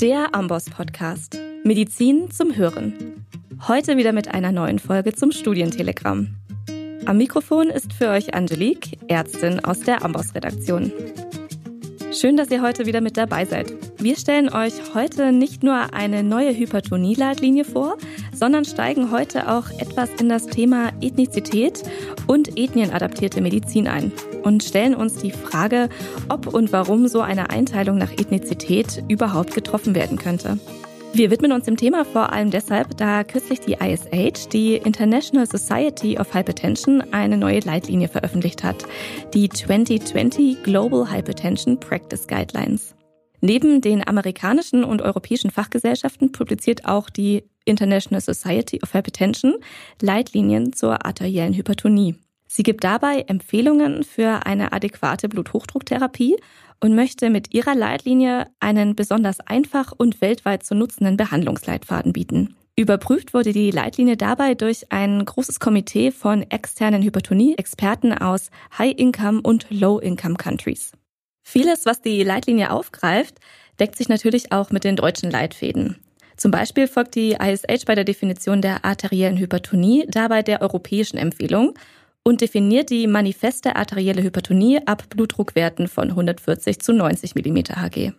Der Amboss Podcast. Medizin zum Hören. Heute wieder mit einer neuen Folge zum Studientelegramm. Am Mikrofon ist für euch Angelique, Ärztin aus der Amboss Redaktion. Schön, dass ihr heute wieder mit dabei seid. Wir stellen euch heute nicht nur eine neue Hypertonie-Leitlinie vor, sondern steigen heute auch etwas in das Thema Ethnizität und ethnienadaptierte Medizin ein und stellen uns die Frage, ob und warum so eine Einteilung nach Ethnizität überhaupt getroffen werden könnte. Wir widmen uns dem Thema vor allem deshalb, da kürzlich die ISH, die International Society of Hypertension, eine neue Leitlinie veröffentlicht hat, die 2020 Global Hypertension Practice Guidelines. Neben den amerikanischen und europäischen Fachgesellschaften publiziert auch die International Society of Hypertension Leitlinien zur arteriellen Hypertonie. Sie gibt dabei Empfehlungen für eine adäquate Bluthochdrucktherapie und möchte mit ihrer Leitlinie einen besonders einfach und weltweit zu nutzenden Behandlungsleitfaden bieten. Überprüft wurde die Leitlinie dabei durch ein großes Komitee von externen Hypertonie-Experten aus High-Income und Low-Income-Countries. Vieles, was die Leitlinie aufgreift, deckt sich natürlich auch mit den deutschen Leitfäden. Zum Beispiel folgt die ISH bei der Definition der arteriellen Hypertonie dabei der europäischen Empfehlung und definiert die manifeste arterielle Hypertonie ab Blutdruckwerten von 140 zu 90 mm Hg.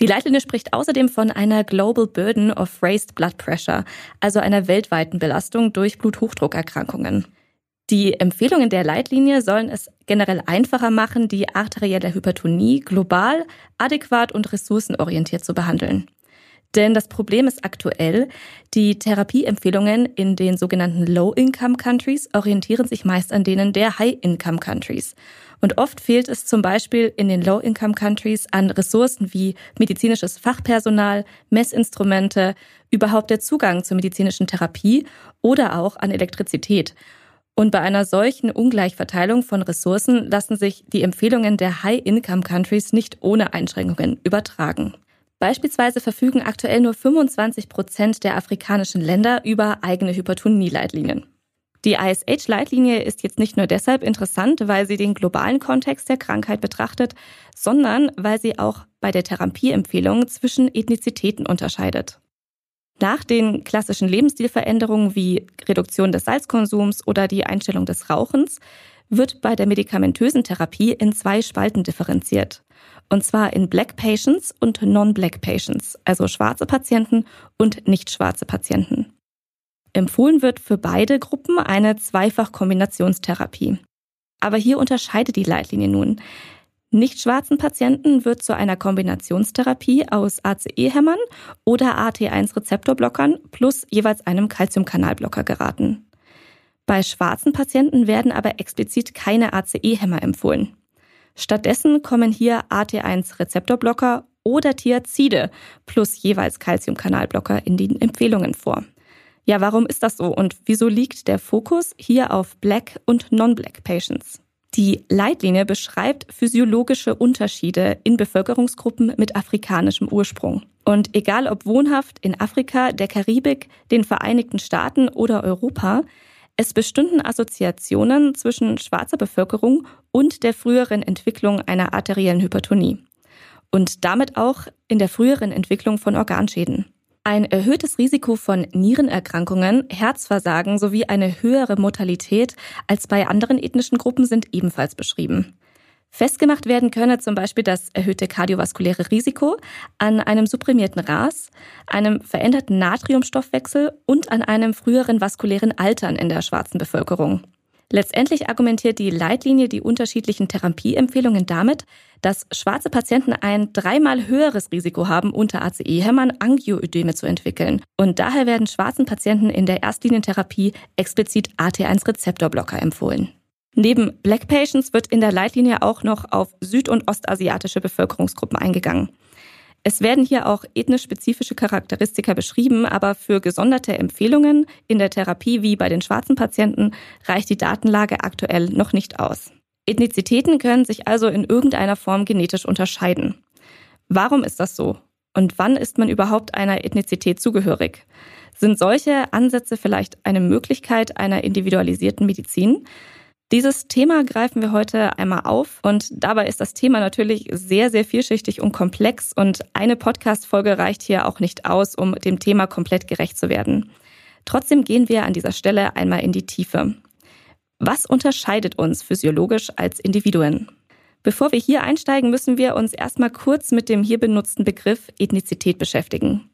Die Leitlinie spricht außerdem von einer Global Burden of Raised Blood Pressure, also einer weltweiten Belastung durch Bluthochdruckerkrankungen. Die Empfehlungen der Leitlinie sollen es generell einfacher machen, die arterielle Hypertonie global, adäquat und ressourcenorientiert zu behandeln. Denn das Problem ist aktuell, die Therapieempfehlungen in den sogenannten Low-Income-Countries orientieren sich meist an denen der High-Income-Countries. Und oft fehlt es zum Beispiel in den Low-Income-Countries an Ressourcen wie medizinisches Fachpersonal, Messinstrumente, überhaupt der Zugang zur medizinischen Therapie oder auch an Elektrizität. Und bei einer solchen Ungleichverteilung von Ressourcen lassen sich die Empfehlungen der High-Income-Countries nicht ohne Einschränkungen übertragen. Beispielsweise verfügen aktuell nur 25 Prozent der afrikanischen Länder über eigene Hypertonie-Leitlinien. Die ISH-Leitlinie ist jetzt nicht nur deshalb interessant, weil sie den globalen Kontext der Krankheit betrachtet, sondern weil sie auch bei der Therapieempfehlung zwischen Ethnizitäten unterscheidet. Nach den klassischen Lebensstilveränderungen wie Reduktion des Salzkonsums oder die Einstellung des Rauchens wird bei der medikamentösen Therapie in zwei Spalten differenziert. Und zwar in Black Patients und Non-Black Patients, also schwarze Patienten und nicht schwarze Patienten. Empfohlen wird für beide Gruppen eine Zweifach-Kombinationstherapie. Aber hier unterscheidet die Leitlinie nun. Nicht schwarzen Patienten wird zu einer Kombinationstherapie aus ACE-Hämmern oder AT1-Rezeptorblockern plus jeweils einem Calciumkanalblocker geraten. Bei schwarzen Patienten werden aber explizit keine ACE-Hämmer empfohlen. Stattdessen kommen hier AT1-Rezeptorblocker oder Thiazide plus jeweils Calciumkanalblocker in den Empfehlungen vor. Ja, warum ist das so und wieso liegt der Fokus hier auf Black und Non-Black Patients? Die Leitlinie beschreibt physiologische Unterschiede in Bevölkerungsgruppen mit afrikanischem Ursprung. Und egal ob wohnhaft in Afrika, der Karibik, den Vereinigten Staaten oder Europa, es bestünden Assoziationen zwischen schwarzer Bevölkerung und der früheren Entwicklung einer arteriellen Hypertonie und damit auch in der früheren Entwicklung von Organschäden. Ein erhöhtes Risiko von Nierenerkrankungen, Herzversagen sowie eine höhere Mortalität als bei anderen ethnischen Gruppen sind ebenfalls beschrieben. Festgemacht werden könne zum Beispiel das erhöhte kardiovaskuläre Risiko an einem supprimierten RAS, einem veränderten Natriumstoffwechsel und an einem früheren vaskulären Altern in der schwarzen Bevölkerung. Letztendlich argumentiert die Leitlinie die unterschiedlichen Therapieempfehlungen damit, dass schwarze Patienten ein dreimal höheres Risiko haben, unter ACE-Hämmern Angioödeme zu entwickeln. Und daher werden schwarzen Patienten in der Erstlinientherapie explizit AT1-Rezeptorblocker empfohlen. Neben Black Patients wird in der Leitlinie auch noch auf süd- und ostasiatische Bevölkerungsgruppen eingegangen. Es werden hier auch ethnisch spezifische Charakteristika beschrieben, aber für gesonderte Empfehlungen in der Therapie wie bei den schwarzen Patienten reicht die Datenlage aktuell noch nicht aus. Ethnizitäten können sich also in irgendeiner Form genetisch unterscheiden. Warum ist das so? Und wann ist man überhaupt einer Ethnizität zugehörig? Sind solche Ansätze vielleicht eine Möglichkeit einer individualisierten Medizin? Dieses Thema greifen wir heute einmal auf und dabei ist das Thema natürlich sehr, sehr vielschichtig und komplex und eine Podcast-Folge reicht hier auch nicht aus, um dem Thema komplett gerecht zu werden. Trotzdem gehen wir an dieser Stelle einmal in die Tiefe. Was unterscheidet uns physiologisch als Individuen? Bevor wir hier einsteigen, müssen wir uns erstmal kurz mit dem hier benutzten Begriff Ethnizität beschäftigen.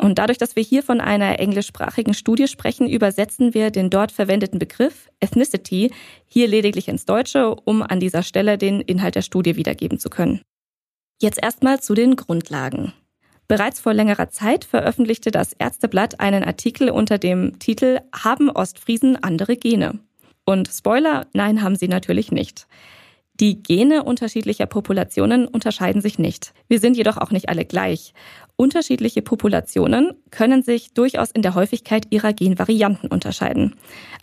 Und dadurch, dass wir hier von einer englischsprachigen Studie sprechen, übersetzen wir den dort verwendeten Begriff Ethnicity hier lediglich ins Deutsche, um an dieser Stelle den Inhalt der Studie wiedergeben zu können. Jetzt erstmal zu den Grundlagen. Bereits vor längerer Zeit veröffentlichte das Ärzteblatt einen Artikel unter dem Titel Haben Ostfriesen andere Gene? Und Spoiler, nein, haben sie natürlich nicht. Die Gene unterschiedlicher Populationen unterscheiden sich nicht. Wir sind jedoch auch nicht alle gleich. Unterschiedliche Populationen können sich durchaus in der Häufigkeit ihrer Genvarianten unterscheiden,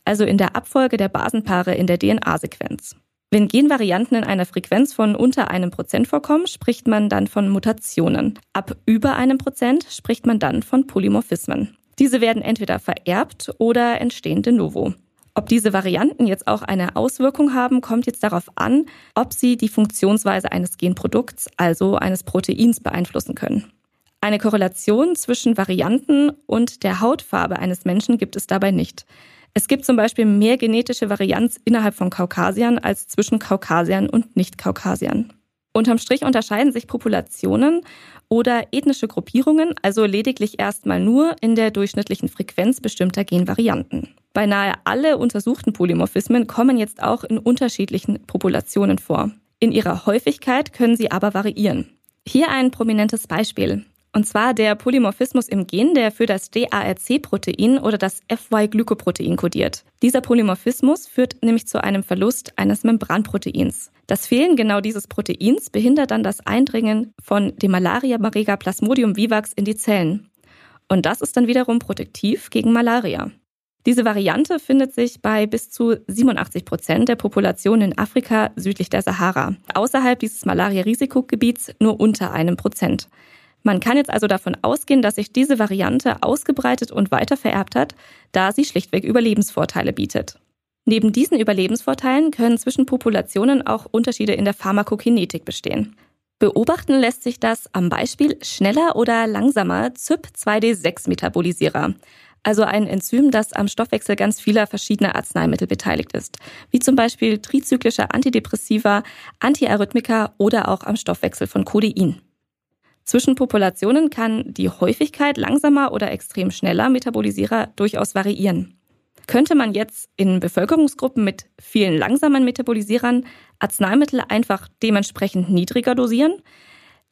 also in der Abfolge der Basenpaare in der DNA-Sequenz. Wenn Genvarianten in einer Frequenz von unter einem Prozent vorkommen, spricht man dann von Mutationen. Ab über einem Prozent spricht man dann von Polymorphismen. Diese werden entweder vererbt oder entstehen de novo. Ob diese Varianten jetzt auch eine Auswirkung haben, kommt jetzt darauf an, ob sie die Funktionsweise eines Genprodukts, also eines Proteins, beeinflussen können. Eine Korrelation zwischen Varianten und der Hautfarbe eines Menschen gibt es dabei nicht. Es gibt zum Beispiel mehr genetische Varianz innerhalb von Kaukasiern als zwischen Kaukasiern und Nicht-Kaukasiern. Unterm Strich unterscheiden sich Populationen oder ethnische Gruppierungen also lediglich erstmal nur in der durchschnittlichen Frequenz bestimmter Genvarianten. Beinahe alle untersuchten Polymorphismen kommen jetzt auch in unterschiedlichen Populationen vor. In ihrer Häufigkeit können sie aber variieren. Hier ein prominentes Beispiel. Und zwar der Polymorphismus im Gen, der für das DARC-Protein oder das FY-Glykoprotein kodiert. Dieser Polymorphismus führt nämlich zu einem Verlust eines Membranproteins. Das Fehlen genau dieses Proteins behindert dann das Eindringen von dem Malaria-Marega Plasmodium vivax in die Zellen. Und das ist dann wiederum protektiv gegen Malaria. Diese Variante findet sich bei bis zu 87 Prozent der Population in Afrika südlich der Sahara. Außerhalb dieses Malaria-Risikogebiets nur unter einem Prozent. Man kann jetzt also davon ausgehen, dass sich diese Variante ausgebreitet und weiter vererbt hat, da sie schlichtweg Überlebensvorteile bietet. Neben diesen Überlebensvorteilen können zwischen Populationen auch Unterschiede in der Pharmakokinetik bestehen. Beobachten lässt sich das am Beispiel schneller oder langsamer CYP2D6-Metabolisierer, also ein Enzym, das am Stoffwechsel ganz vieler verschiedener Arzneimittel beteiligt ist, wie zum Beispiel trizyklische Antidepressiva, Antiarrhythmika oder auch am Stoffwechsel von Codein. Zwischen Populationen kann die Häufigkeit langsamer oder extrem schneller Metabolisierer durchaus variieren. Könnte man jetzt in Bevölkerungsgruppen mit vielen langsamen Metabolisierern Arzneimittel einfach dementsprechend niedriger dosieren?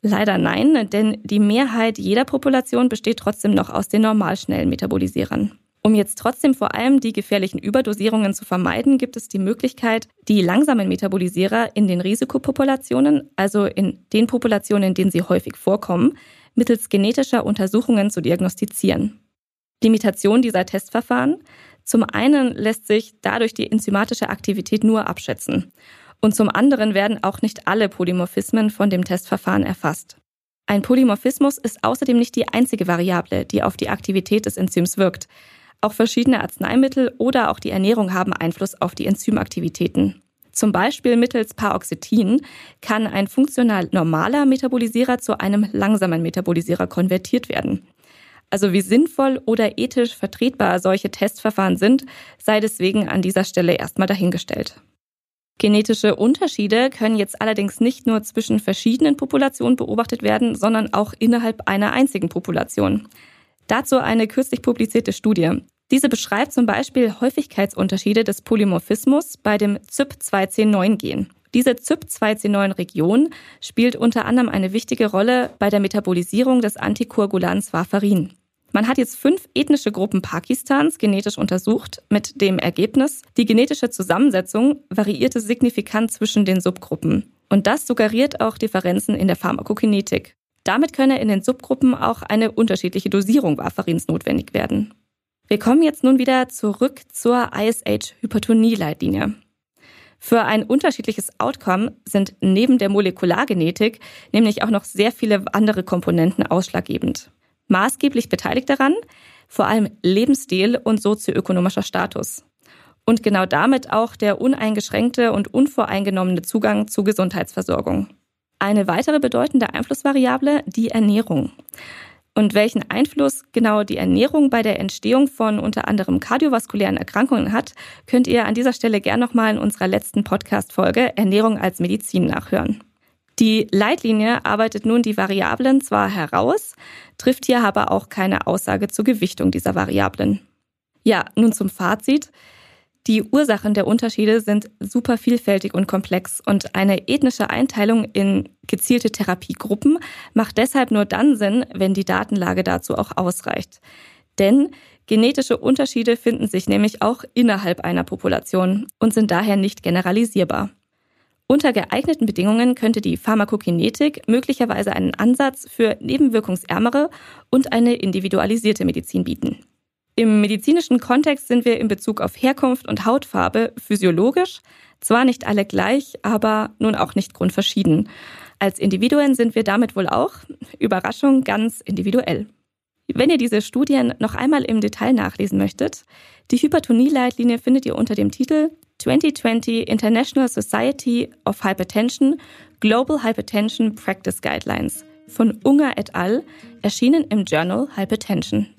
Leider nein, denn die Mehrheit jeder Population besteht trotzdem noch aus den normalschnellen Metabolisierern. Um jetzt trotzdem vor allem die gefährlichen Überdosierungen zu vermeiden, gibt es die Möglichkeit, die langsamen Metabolisierer in den Risikopopulationen, also in den Populationen, in denen sie häufig vorkommen, mittels genetischer Untersuchungen zu diagnostizieren. Limitation dieser Testverfahren. Zum einen lässt sich dadurch die enzymatische Aktivität nur abschätzen. Und zum anderen werden auch nicht alle Polymorphismen von dem Testverfahren erfasst. Ein Polymorphismus ist außerdem nicht die einzige Variable, die auf die Aktivität des Enzyms wirkt. Auch verschiedene Arzneimittel oder auch die Ernährung haben Einfluss auf die Enzymaktivitäten. Zum Beispiel mittels Paroxetin kann ein funktional normaler Metabolisierer zu einem langsamen Metabolisierer konvertiert werden. Also wie sinnvoll oder ethisch vertretbar solche Testverfahren sind, sei deswegen an dieser Stelle erstmal dahingestellt. Genetische Unterschiede können jetzt allerdings nicht nur zwischen verschiedenen Populationen beobachtet werden, sondern auch innerhalb einer einzigen Population. Dazu eine kürzlich publizierte Studie. Diese beschreibt zum Beispiel Häufigkeitsunterschiede des Polymorphismus bei dem CYP2C9-Gen. Diese CYP2C9-Region spielt unter anderem eine wichtige Rolle bei der Metabolisierung des Antikoagulans Warfarin. Man hat jetzt fünf ethnische Gruppen Pakistans genetisch untersucht, mit dem Ergebnis, die genetische Zusammensetzung variierte signifikant zwischen den Subgruppen. Und das suggeriert auch Differenzen in der Pharmakokinetik. Damit könne in den Subgruppen auch eine unterschiedliche Dosierung Warfarins notwendig werden. Wir kommen jetzt nun wieder zurück zur ISH-Hypertonie-Leitlinie. Für ein unterschiedliches Outcome sind neben der Molekulargenetik nämlich auch noch sehr viele andere Komponenten ausschlaggebend. Maßgeblich beteiligt daran vor allem Lebensstil und sozioökonomischer Status. und genau damit auch der uneingeschränkte und unvoreingenommene Zugang zu Gesundheitsversorgung. Eine weitere bedeutende Einflussvariable, die Ernährung. Und welchen Einfluss genau die Ernährung bei der Entstehung von unter anderem kardiovaskulären Erkrankungen hat, könnt ihr an dieser Stelle gern nochmal in unserer letzten Podcast-Folge Ernährung als Medizin nachhören. Die Leitlinie arbeitet nun die Variablen zwar heraus, trifft hier aber auch keine Aussage zur Gewichtung dieser Variablen. Ja, nun zum Fazit. Die Ursachen der Unterschiede sind super vielfältig und komplex und eine ethnische Einteilung in gezielte Therapiegruppen macht deshalb nur dann Sinn, wenn die Datenlage dazu auch ausreicht. Denn genetische Unterschiede finden sich nämlich auch innerhalb einer Population und sind daher nicht generalisierbar. Unter geeigneten Bedingungen könnte die Pharmakokinetik möglicherweise einen Ansatz für nebenwirkungsärmere und eine individualisierte Medizin bieten. Im medizinischen Kontext sind wir in Bezug auf Herkunft und Hautfarbe physiologisch zwar nicht alle gleich, aber nun auch nicht grundverschieden. Als Individuen sind wir damit wohl auch, Überraschung, ganz individuell. Wenn ihr diese Studien noch einmal im Detail nachlesen möchtet, die Hypertonie-Leitlinie findet ihr unter dem Titel 2020 International Society of Hypertension Global Hypertension Practice Guidelines von Unger et al., erschienen im Journal Hypertension.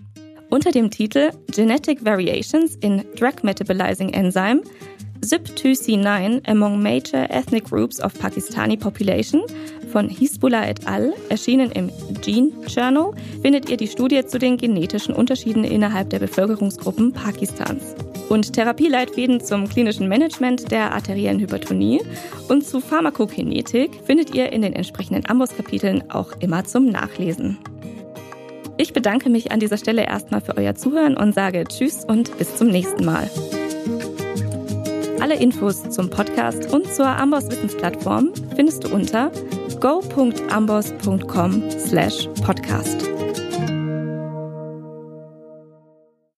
Unter dem Titel Genetic Variations in Drug Metabolizing Enzyme ZYP2C9 among major ethnic groups of Pakistani population von Hisbullah et al., erschienen im Gene Journal, findet ihr die Studie zu den genetischen Unterschieden innerhalb der Bevölkerungsgruppen Pakistans. Und Therapieleitfäden zum klinischen Management der arteriellen Hypertonie und zu Pharmakokinetik findet ihr in den entsprechenden Amboss-Kapiteln auch immer zum Nachlesen. Ich bedanke mich an dieser Stelle erstmal für euer Zuhören und sage Tschüss und bis zum nächsten Mal. Alle Infos zum Podcast und zur Amboss Wissensplattform findest du unter go.amboss.com/podcast.